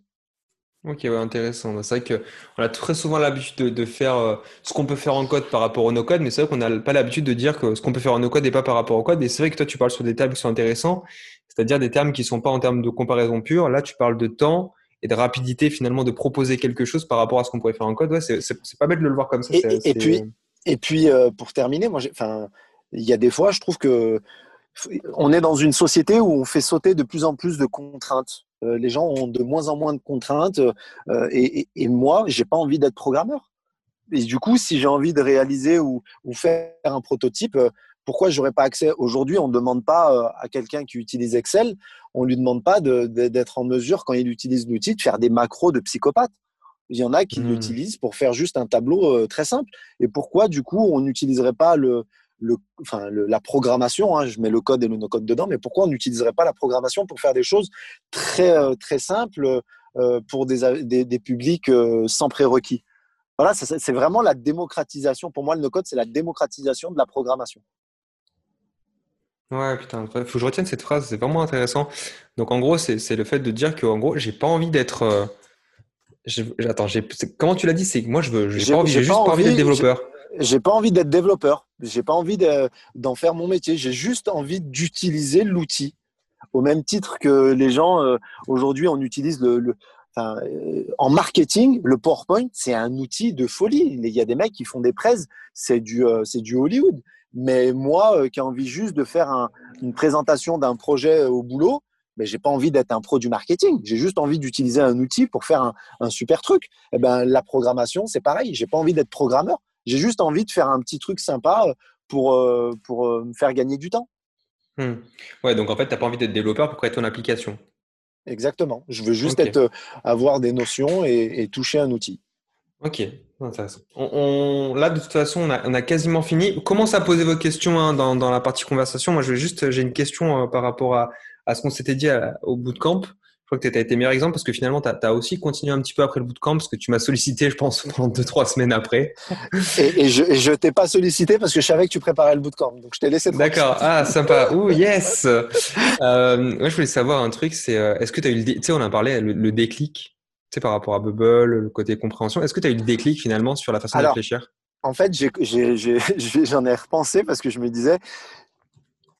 Ok, ouais, intéressant. C'est vrai qu'on a très souvent l'habitude de, faire euh, ce qu'on peut faire en code par rapport au no-code, mais c'est vrai qu'on n'a pas l'habitude de dire que ce qu'on peut faire en no-code n'est pas par rapport au code. Et c'est vrai que toi, tu parles sur des termes qui sont intéressants, c'est-à-dire des termes qui ne sont pas en termes de comparaison pure. Là, tu parles de temps et de rapidité finalement de proposer quelque chose par rapport à ce qu'on pourrait faire en code. Ouais, c'est pas bête de le voir comme ça. Et, puis, et puis euh, pour terminer, moi, il y a des fois, je trouve que on est dans une société où on fait sauter de plus en plus de contraintes. Euh, les gens ont de moins en moins de contraintes euh, et, et, moi, j'ai pas envie d'être programmeur. Et du coup, si j'ai envie de réaliser ou, faire un prototype, euh, pourquoi j'aurais pas accès? Aujourd'hui, on ne demande pas à quelqu'un qui utilise Excel, on lui demande pas d'être en mesure, quand il utilise l'outil, de faire des macros de psychopathe. Il y en a qui mmh. l'utilisent pour faire juste un tableau très simple. Et pourquoi, du coup, on n'utiliserait pas le, le, enfin, la programmation, hein, je mets le code et le no-code dedans, mais pourquoi on n'utiliserait pas la programmation pour faire des choses très, euh, très simples euh, pour des, des, publics euh, sans prérequis? Voilà, c'est vraiment la démocratisation. Pour moi, le no-code, c'est la démocratisation de la programmation. Ouais, putain, il faut que je retienne cette phrase, c'est vraiment intéressant. Donc, en gros, c'est le fait de dire que, en gros, j'ai pas envie d'être. Attends, comment tu l'as dit? C'est moi, je veux, j'ai juste pas envie d'être développeur j'ai pas envie d'être développeur, j'ai pas envie d'en faire mon métier, j'ai juste envie d'utiliser l'outil. Au même titre que les gens, euh, aujourd'hui, on utilise le, euh, en marketing, le PowerPoint, c'est un outil de folie. Il y a des mecs qui font des prêts, c'est du, euh, c'est du Hollywood. Mais moi, qui ai envie juste de faire une présentation d'un projet au boulot, mais j'ai pas envie d'être un pro du marketing. J'ai juste envie d'utiliser un outil pour faire un, un super truc. Et eh ben, la programmation, c'est pareil. J'ai pas envie d'être programmeur. J'ai juste envie de faire un petit truc sympa euh, pour, euh, pour euh, me faire gagner du temps. Hmm. Ouais, donc en fait, tu n'as pas envie d'être développeur pour créer ton application. Exactement. Je veux juste être, avoir des notions et, toucher un outil. Ok, intéressant. On, là, de toute façon, on a, on a, quasiment fini. Commencez à poser vos questions hein, dans, dans, la partie conversation. Moi, je vais juste, j'ai une question par rapport à, à ce qu'on s'était dit au bootcamp. Je crois que tu as été meilleur exemple parce que finalement, tu as, aussi continué un petit peu après le bootcamp parce que tu m'as sollicité, je pense, pendant deux, trois semaines après. Et, je ne t'ai pas sollicité parce que je savais que tu préparais le bootcamp. Donc, je t'ai laissé. D'accord. Ah, sympa. Ouh, yes. Euh, moi, je voulais savoir un truc c'est euh, est-ce que tu as eu le. Tu sais, on a parlé, le, déclic, tu sais, par rapport à Bubble, le côté compréhension. Est-ce que tu as eu le déclic finalement sur la façon de réfléchir? En fait, j'en ai, ai repensé parce que je me disais,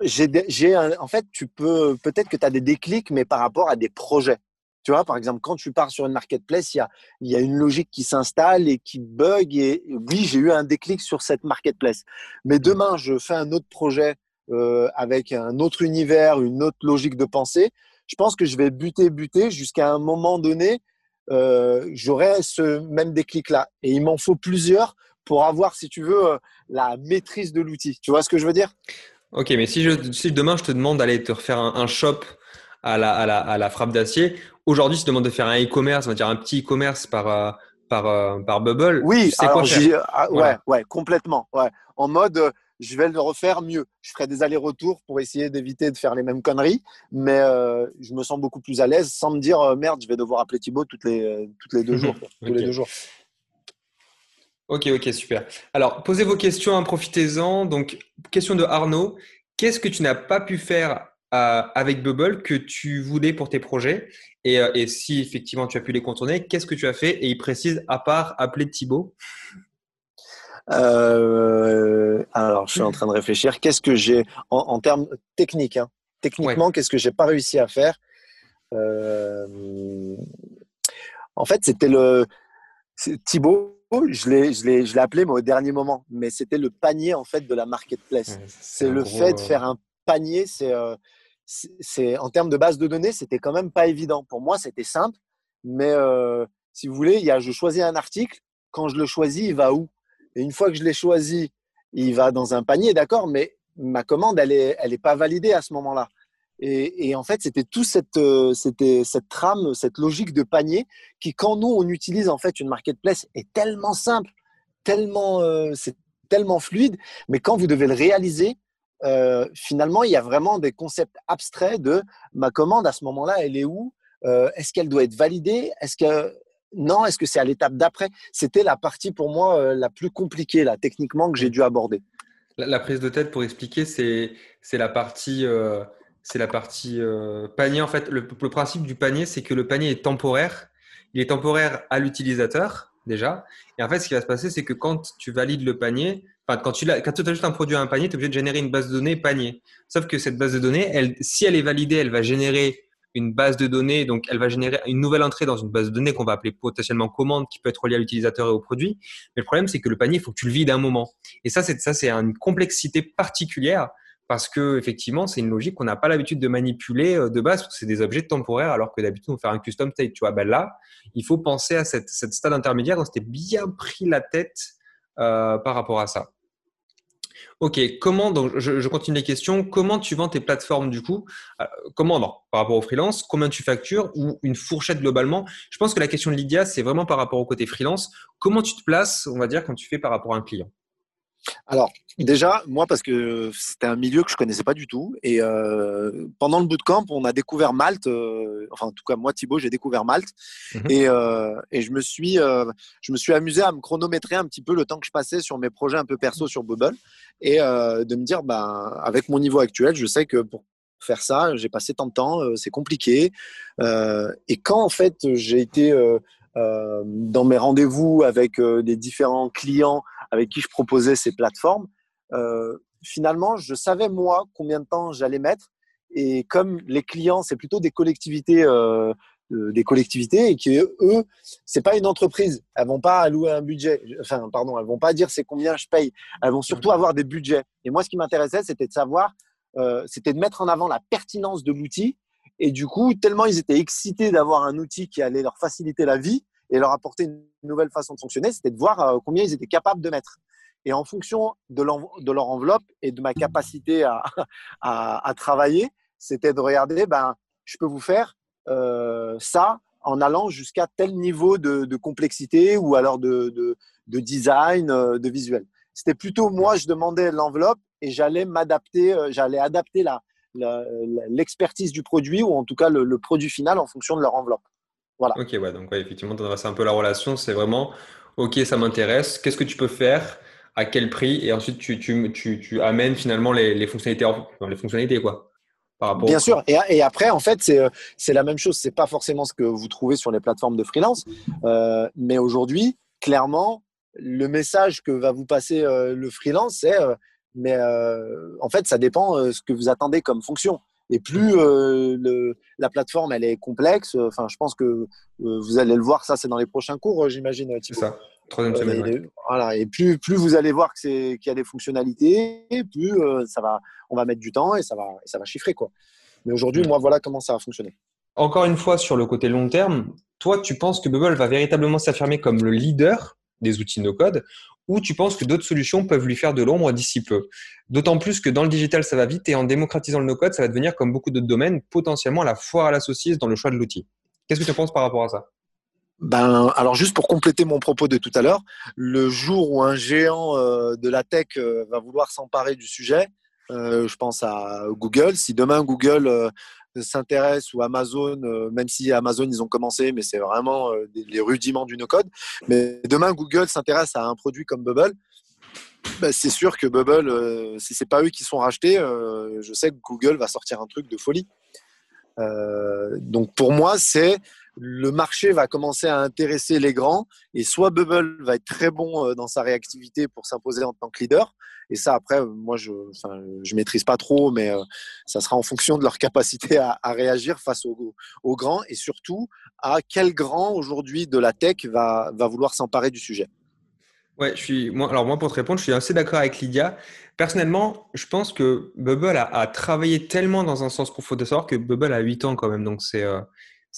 j'ai en fait, tu peux peut-être que tu as des déclics, mais par rapport à des projets. Tu vois, par exemple, quand tu pars sur une marketplace, il y a, y a une logique qui s'installe et qui bug. Et oui, j'ai eu un déclic sur cette marketplace. Mais mmh. demain, je fais un autre projet euh, avec un autre univers, une autre logique de pensée. Je pense que je vais buter, buter jusqu'à un moment donné, euh, j'aurai ce même déclic-là. Et il m'en faut plusieurs pour avoir, si tu veux, euh, la maîtrise de l'outil. Tu vois ce que je veux dire? Ok, mais si, je, si demain je te demande d'aller te refaire un, shop à la, à la, à la frappe d'acier, aujourd'hui, je te demande de faire un e-commerce, on va dire un petit e-commerce par, euh, par, euh, par Bubble. Oui, quoi ah, ouais, ouais, complètement. Ouais. En mode, euh, je vais le refaire mieux. Je ferai des allers-retours pour essayer d'éviter de faire les mêmes conneries, mais je me sens beaucoup plus à l'aise sans me dire merde, je vais devoir appeler Thibaut toutes les, toutes les deux jours. Tous les deux jours. Ok, ok, super. Alors, posez vos questions, hein, profitez-en. Donc, question de Arnaud. Qu'est-ce que tu n'as pas pu faire euh, avec Bubble que tu voulais pour tes projets? Euh, et, si effectivement tu as pu les contourner, qu'est-ce que tu as fait? Et il précise, à part appeler Thibaut euh, Alors, je suis en train de réfléchir. Qu'est-ce que j'ai en, termes techniques hein, Techniquement, qu'est-ce que j'ai pas réussi à faire? En fait, c'était le Thibaut, je l'ai, je l'ai, je l'ai appelé mais au dernier moment, mais c'était le panier en fait de la marketplace. c'est le fait de faire un panier. C'est, c'est en termes de base de données, c'était quand même pas évident. Pour moi, c'était simple, mais si vous voulez, il y a, je choisis un article. Quand je le choisis, il va où? Et une fois que je l'ai choisi, il va dans un panier, d'accord, mais ma commande, elle est, elle est pas validée à ce moment-là. Et, en fait, c'était tout cette, c'était cette trame, cette logique de panier qui, quand nous on utilise en fait une marketplace, est tellement simple, tellement, c'est tellement fluide, mais quand vous devez le réaliser, euh, finalement, il y a vraiment des concepts abstraits de ma commande à ce moment-là, elle est où euh, Est-ce qu'elle doit être validée Est-ce que non Est-ce que c'est à l'étape d'après? C'était la partie pour moi euh, la plus compliquée là, techniquement que j'ai dû aborder. La, prise de tête pour expliquer, c'est c'est la partie c'est la partie panier. En fait, le, principe du panier, c'est que le panier est temporaire. Il est temporaire à l'utilisateur déjà. Et en fait, ce qui va se passer, c'est que quand tu valides le panier, quand tu, quand tu ajoutes un produit à un panier, tu es obligé de générer une base de données panier. Sauf que cette base de données, elle, si elle est validée, elle va générer une base de données, donc elle va générer une nouvelle entrée dans une base de données qu'on va appeler potentiellement commande, qui peut être reliée à l'utilisateur et au produit. Mais le problème, c'est que le panier, il faut que tu le vides à un moment. Et ça, c'est ça, c'est une complexité particulière parce que effectivement, c'est une logique qu'on n'a pas l'habitude de manipuler euh, de base, parce que c'est des objets temporaires, alors que d'habitude, on fait un custom state. Tu vois, ben là, il faut penser à cette, cette stade intermédiaire. On s'était bien pris la tête euh, par rapport à ça. Ok, comment, donc je, continue les questions. Comment tu vends tes plateformes du coup? Euh, Comment, par rapport au freelance Combien tu factures Ou une fourchette globalement? Je pense que la question de Lydia, c'est vraiment par rapport au côté freelance. Comment tu te places, on va dire, quand tu fais par rapport à un client? Alors, déjà, moi, parce que c'était un milieu que je connaissais pas du tout. Et euh, pendant le bootcamp, on a découvert Malte. Euh, enfin, en tout cas, moi, Thibaut, j'ai découvert Malte. Mhm. Et, euh, et, je, me suis, je me suis amusé à me chronométrer un petit peu le temps que je passais sur mes projets un peu perso sur Bubble. Et de me dire, ben, avec mon niveau actuel, je sais que pour faire ça, j'ai passé tant de temps, c'est compliqué. et quand, en fait, j'ai été dans mes rendez-vous avec des différents clients, avec qui je proposais ces plateformes, euh, finalement, je savais moi combien de temps j'allais mettre. Et comme les clients, c'est plutôt des collectivités, euh, euh, des collectivités, et qui eux, c'est pas une entreprise. Elles vont pas allouer un budget. Enfin, pardon, elles vont pas dire c'est combien je paye. Elles vont surtout avoir des budgets. Et moi, ce qui m'intéressait, c'était de savoir, c'était de mettre en avant la pertinence de l'outil. Et du coup, tellement ils étaient excités d'avoir un outil qui allait leur faciliter la vie, et leur apporter une nouvelle façon de fonctionner, c'était de voir euh, combien ils étaient capables de mettre. Et en fonction de, leur enveloppe et de ma capacité à, travailler, c'était de regarder, ben, je peux vous faire euh, ça en allant jusqu'à tel niveau de, complexité ou alors de, de, design, euh, de visuel. C'était plutôt moi, je demandais l'enveloppe et j'allais m'adapter, j'allais adapter l'expertise du produit ou en tout cas le, produit final en fonction de leur enveloppe. Ok, ouais, donc effectivement, c'est un peu la relation. C'est vraiment, ok, ça m'intéresse. Qu'est-ce que tu peux faire? À quel prix? Et ensuite, tu, tu, tu, tu amènes finalement les, les fonctionnalités, les fonctionnalités quoi. Par rapport Bien sûr. Et, et, après, en fait, c'est la même chose. C'est pas forcément ce que vous trouvez sur les plateformes de freelance, euh, mais aujourd'hui, clairement, le message que va vous passer euh, le freelance, c'est euh, mais euh, en fait, ça dépend euh, ce que vous attendez comme fonction. Et plus euh, le, la plateforme elle est complexe, euh, enfin, je pense que vous allez le voir, ça c'est dans les prochains cours, j'imagine. C'est ça, troisième semaine. Et, voilà, et plus, plus vous allez voir qu'il y a des fonctionnalités, plus ça va, on va mettre du temps et ça va, ça va chiffrer quoi. Mais aujourd'hui, moi, voilà comment ça va fonctionner. Encore une fois, sur le côté long terme, toi, tu penses que Bubble va véritablement s'affirmer comme le leader des outils no-code ou tu penses que d'autres solutions peuvent lui faire de l'ombre d'ici peu D'autant plus que dans le digital, ça va vite et en démocratisant le no-code, ça va devenir comme beaucoup d'autres domaines, potentiellement la foire à la saucisse dans le choix de l'outil. Qu'est-ce que tu penses par rapport à ça? Ben, alors juste pour compléter mon propos de tout à l'heure, le jour où un géant euh, de la tech euh, va vouloir s'emparer du sujet, euh, je pense à Google. Si demain Google s'intéresse ou Amazon, même si Amazon ils ont commencé, mais c'est vraiment les rudiments du no-code. Mais demain Google s'intéresse à un produit comme Bubble, bah, c'est sûr que Bubble, euh, si c'est pas eux qui sont rachetés, euh, je sais que Google va sortir un truc de folie. Euh, donc pour moi, c'est le marché va commencer à intéresser les grands et soit Bubble va être très bon euh, dans sa réactivité pour s'imposer en tant que leader. Et ça, après, moi, je ne maîtrise pas trop, mais euh, ça sera en fonction de leur capacité à, réagir face aux, grands et surtout à quel grand aujourd'hui de la tech va, va vouloir s'emparer du sujet. Ouais, je suis, moi, alors moi, pour te répondre, je suis assez d'accord avec Lydia. Personnellement, je pense que Bubble a, travaillé tellement dans un sens profond de savoir que Bubble a 8 ans quand même. Donc, c'est, euh,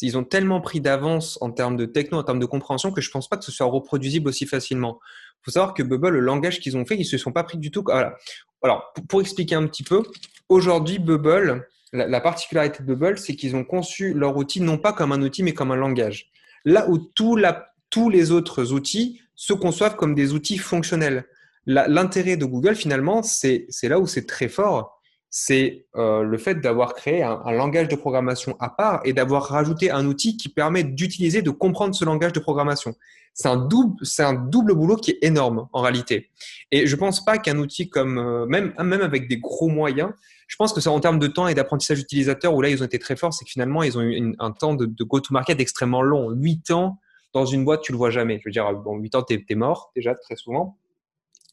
ils ont tellement pris d'avance en termes de techno, en termes de compréhension, que je pense pas que ce soit reproduisible aussi facilement. Il faut savoir que Bubble, le langage qu'ils ont fait, ils se sont pas pris du tout. Voilà. Alors, pour, expliquer un petit peu, aujourd'hui, Bubble, la, particularité de Bubble, c'est qu'ils ont conçu leur outil non pas comme un outil, mais comme un langage. Là où tous les autres outils se conçoivent comme des outils fonctionnels. L'intérêt de Google, finalement, c'est là où c'est très fort, c'est euh, le fait d'avoir créé un, langage de programmation à part et d'avoir rajouté un outil qui permet d'utiliser, de comprendre ce langage de programmation. C'est un double, c'est un double boulot qui est énorme en réalité. Et je pense pas qu'un outil comme euh, même même avec des gros moyens, je pense que c'est en termes de temps et d'apprentissage utilisateur où là ils ont été très forts, c'est que finalement ils ont eu un temps de, go-to-market extrêmement long, huit ans dans une boîte tu le vois jamais. Je veux dire, bon, huit ans tu es mort déjà très souvent.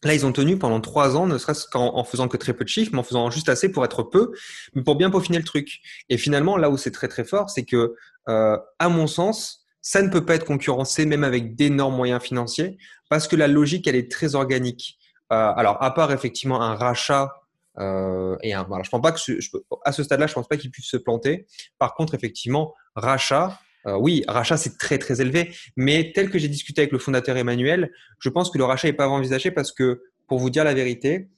Là, ils ont tenu pendant trois ans, ne serait-ce qu'en faisant que très peu de chiffres, mais en faisant juste assez pour être peu, mais pour bien peaufiner le truc. Et finalement, là où c'est très très fort, c'est que, euh, à mon sens, ça ne peut pas être concurrencé même avec d'énormes moyens financiers, parce que la logique, elle est très organique. Euh, alors, à part effectivement un rachat euh, et un, voilà, je pense pas que je, à ce stade-là, je pense pas qu'ils puissent se planter. Par contre, effectivement, rachat, euh, oui, rachat, c'est très, très élevé. Mais tel que j'ai discuté avec le fondateur Emmanuel, je pense que le rachat n'est pas envisagé parce que, pour vous dire la vérité,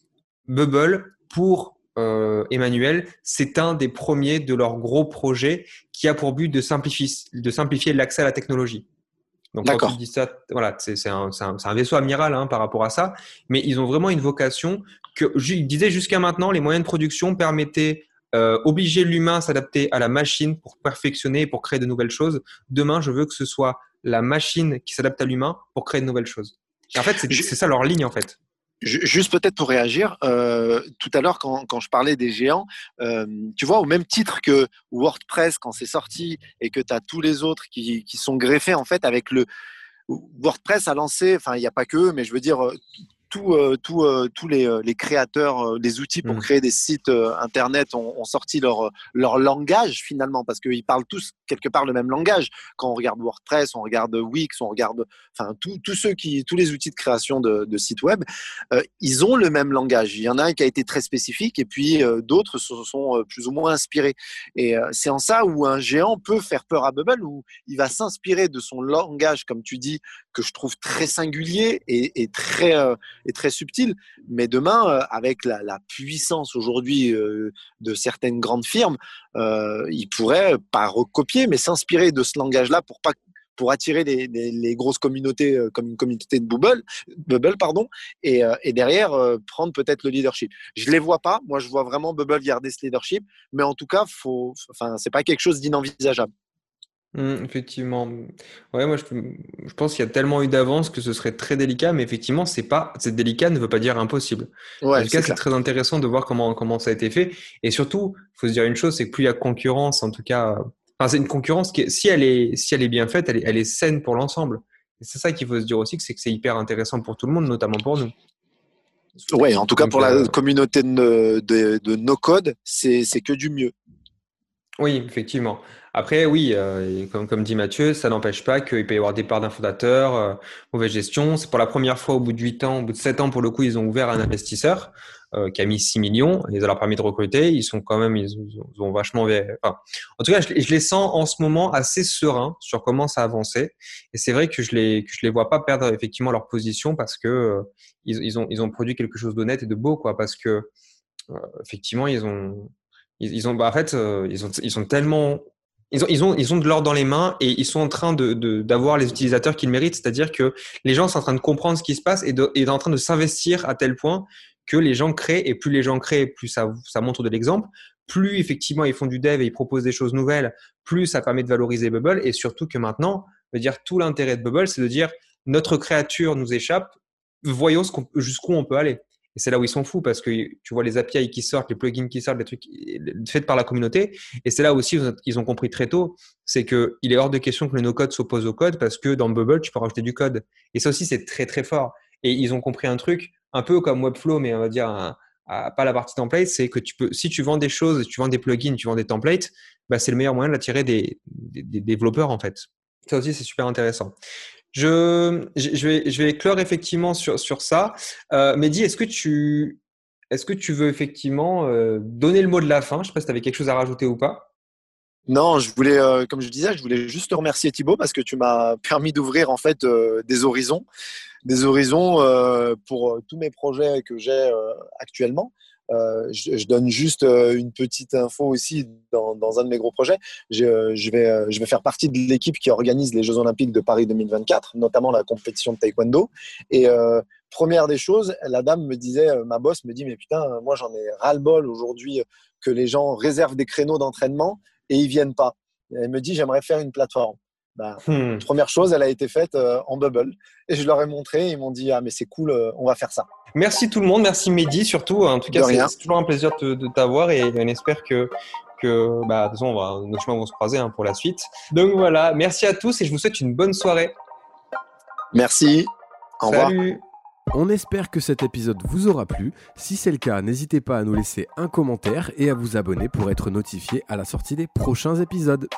Bubble, pour euh, Emmanuel, c'est un des premiers de leurs gros projets qui a pour but de simplifier, de simplifier l'accès à la technologie. Donc, quand dis ça, voilà, c'est un, un, vaisseau amiral hein, par rapport à ça, mais ils ont vraiment une vocation que, ils disaient jusqu'à maintenant, les moyens de production permettaient euh, obliger l'humain à s'adapter à la machine pour perfectionner et pour créer de nouvelles choses. Demain, je veux que ce soit la machine qui s'adapte à l'humain pour créer de nouvelles choses. en fait, c'est ça leur ligne, en fait. Juste peut-être pour réagir, euh, tout à l'heure quand, quand, je parlais des géants, euh, tu vois, au même titre que WordPress quand c'est sorti et que tu as tous les autres qui, qui, sont greffés en fait avec le WordPress a lancé, enfin il n'y a pas que, mais je veux dire tout, euh, tout, euh, tous les, euh, les créateurs des outils pour mmh. créer des sites internet ont, sorti leur, leur langage finalement parce qu'ils parlent tous quelque part le même langage. Quand on regarde WordPress, on regarde Wix, on regarde enfin tous ceux qui tous les outils de création de, de sites web, ils ont le même langage. Il y en a un qui a été très spécifique et puis d'autres se sont plus ou moins inspirés. Et c'est en ça où un géant peut faire peur à Bubble où il va s'inspirer de son langage, comme tu dis, que je trouve très singulier et, et très est très subtil. Mais demain, euh, avec la, puissance aujourd'hui euh, de certaines grandes firmes, euh, ils pourraient pas recopier, mais s'inspirer de ce langage-là pour pour attirer les, grosses communautés comme une communauté de Bubble, Bubble pardon, et, derrière prendre peut-être le leadership. Je les vois pas, moi je vois vraiment Bubble garder ce leadership, mais en tout cas, faut, enfin, c'est pas quelque chose d'inenvisageable. Mmh, effectivement. Ouais, moi, je, je pense qu'il y a tellement eu d'avance que ce serait très délicat, mais effectivement, c'est pas, c'est délicat ne veut pas dire impossible. en tout cas, c'est très intéressant de voir comment, comment ça a été fait. Et surtout, il faut se dire une chose, c'est que plus il y a concurrence, en tout cas, enfin, c'est une concurrence qui, si elle est, si elle est bien faite, elle est, elle est saine pour l'ensemble. Et c'est ça qu'il faut se dire aussi, c'est que c'est hyper intéressant pour tout le monde, notamment pour nous. Ouais, en tout cas, pour la euh, communauté de, de, de no-code, c'est que du mieux. Oui, effectivement. Après, oui, euh, comme, comme dit Mathieu, ça n'empêche pas qu'il peut y avoir départ d'un fondateur, euh, mauvaise gestion. C'est pour la première fois au bout de 8 ans, au bout de 7 ans, pour le coup, ils ont ouvert un investisseur euh, qui a mis 6 millions. Et ça leur permis de recruter. Ils sont quand même, ils, ont vachement. Enfin, en tout cas, je, je, les sens en ce moment assez sereins sur comment ça a avancé. Et c'est vrai que je les, que je les vois pas perdre effectivement leur position parce que euh, ils, ils, ont, ils ont produit quelque chose d'honnête et de beau, quoi. Parce que euh, effectivement, ils ont ils, ont, bah, en fait, euh, ils, ont, ils sont tellement ils ont, ils ont, ils ont de l'or dans les mains et ils sont en train de, d'avoir les utilisateurs qu'ils méritent. C'est-à-dire que les gens sont en train de comprendre ce qui se passe et, de, et en train de s'investir à tel point que les gens créent et plus les gens créent, plus ça, ça montre de l'exemple. Plus effectivement ils font du dev et ils proposent des choses nouvelles, plus ça permet de valoriser Bubble et surtout que maintenant, veut dire tout l'intérêt de Bubble, c'est de dire notre créature nous échappe, voyons jusqu'où on peut aller Et c'est là où ils sont fous parce que tu vois les API qui sortent, les plugins qui sortent, les trucs faits par la communauté. Et c'est là aussi qu'ils ont compris très tôt, c'est qu'il est hors de question que le no-code s'oppose au code parce que dans Bubble, tu peux rajouter du code. Et ça aussi, c'est très très fort. Et ils ont compris un truc un peu comme Webflow, mais on va dire pas la partie template, c'est que tu peux, si tu vends des choses, tu vends des plugins, tu vends des templates, bah, c'est le meilleur moyen d'attirer des, des, développeurs en fait. Ça aussi, c'est super intéressant. Je, vais, je effectivement sur, ça. Euh, Mehdi, est-ce que tu, est-ce que tu veux effectivement euh, donner le mot de la fin? Je ne sais pas si tu avais quelque chose à rajouter ou pas. Non, je voulais, euh, comme je disais, je voulais juste te remercier Thibaut parce que tu m'as permis d'ouvrir en fait euh, des horizons, des horizons pour tous mes projets que j'ai actuellement. Euh, je, donne juste euh, une petite info aussi dans, un de mes gros projets. Je, euh, vais, je vais faire partie de l'équipe qui organise les Jeux Olympiques de Paris 2024, notamment la compétition de taekwondo. Et première des choses, la dame me disait, ma boss me dit, mais putain, moi j'en ai ras-le-bol aujourd'hui que les gens réservent des créneaux d'entraînement et ils viennent pas. elle me dit, j'aimerais faire une plateforme. Bah, hmm. Première chose, elle a été faite euh, en bubble. Et je leur ai montré, ils m'ont dit Ah, mais c'est cool, euh, on va faire ça. Merci tout le monde, merci Mehdi surtout. En tout cas, c'est toujours un plaisir de, t'avoir et on espère que, que bah, de toute façon, on va, nos chemins vont se croiser hein, pour la suite. Donc voilà, merci à tous et je vous souhaite une bonne soirée. Merci. Au revoir. Salut. On espère que cet épisode vous aura plu. Si c'est le cas, n'hésitez pas à nous laisser un commentaire et à vous abonner pour être notifié à la sortie des prochains épisodes.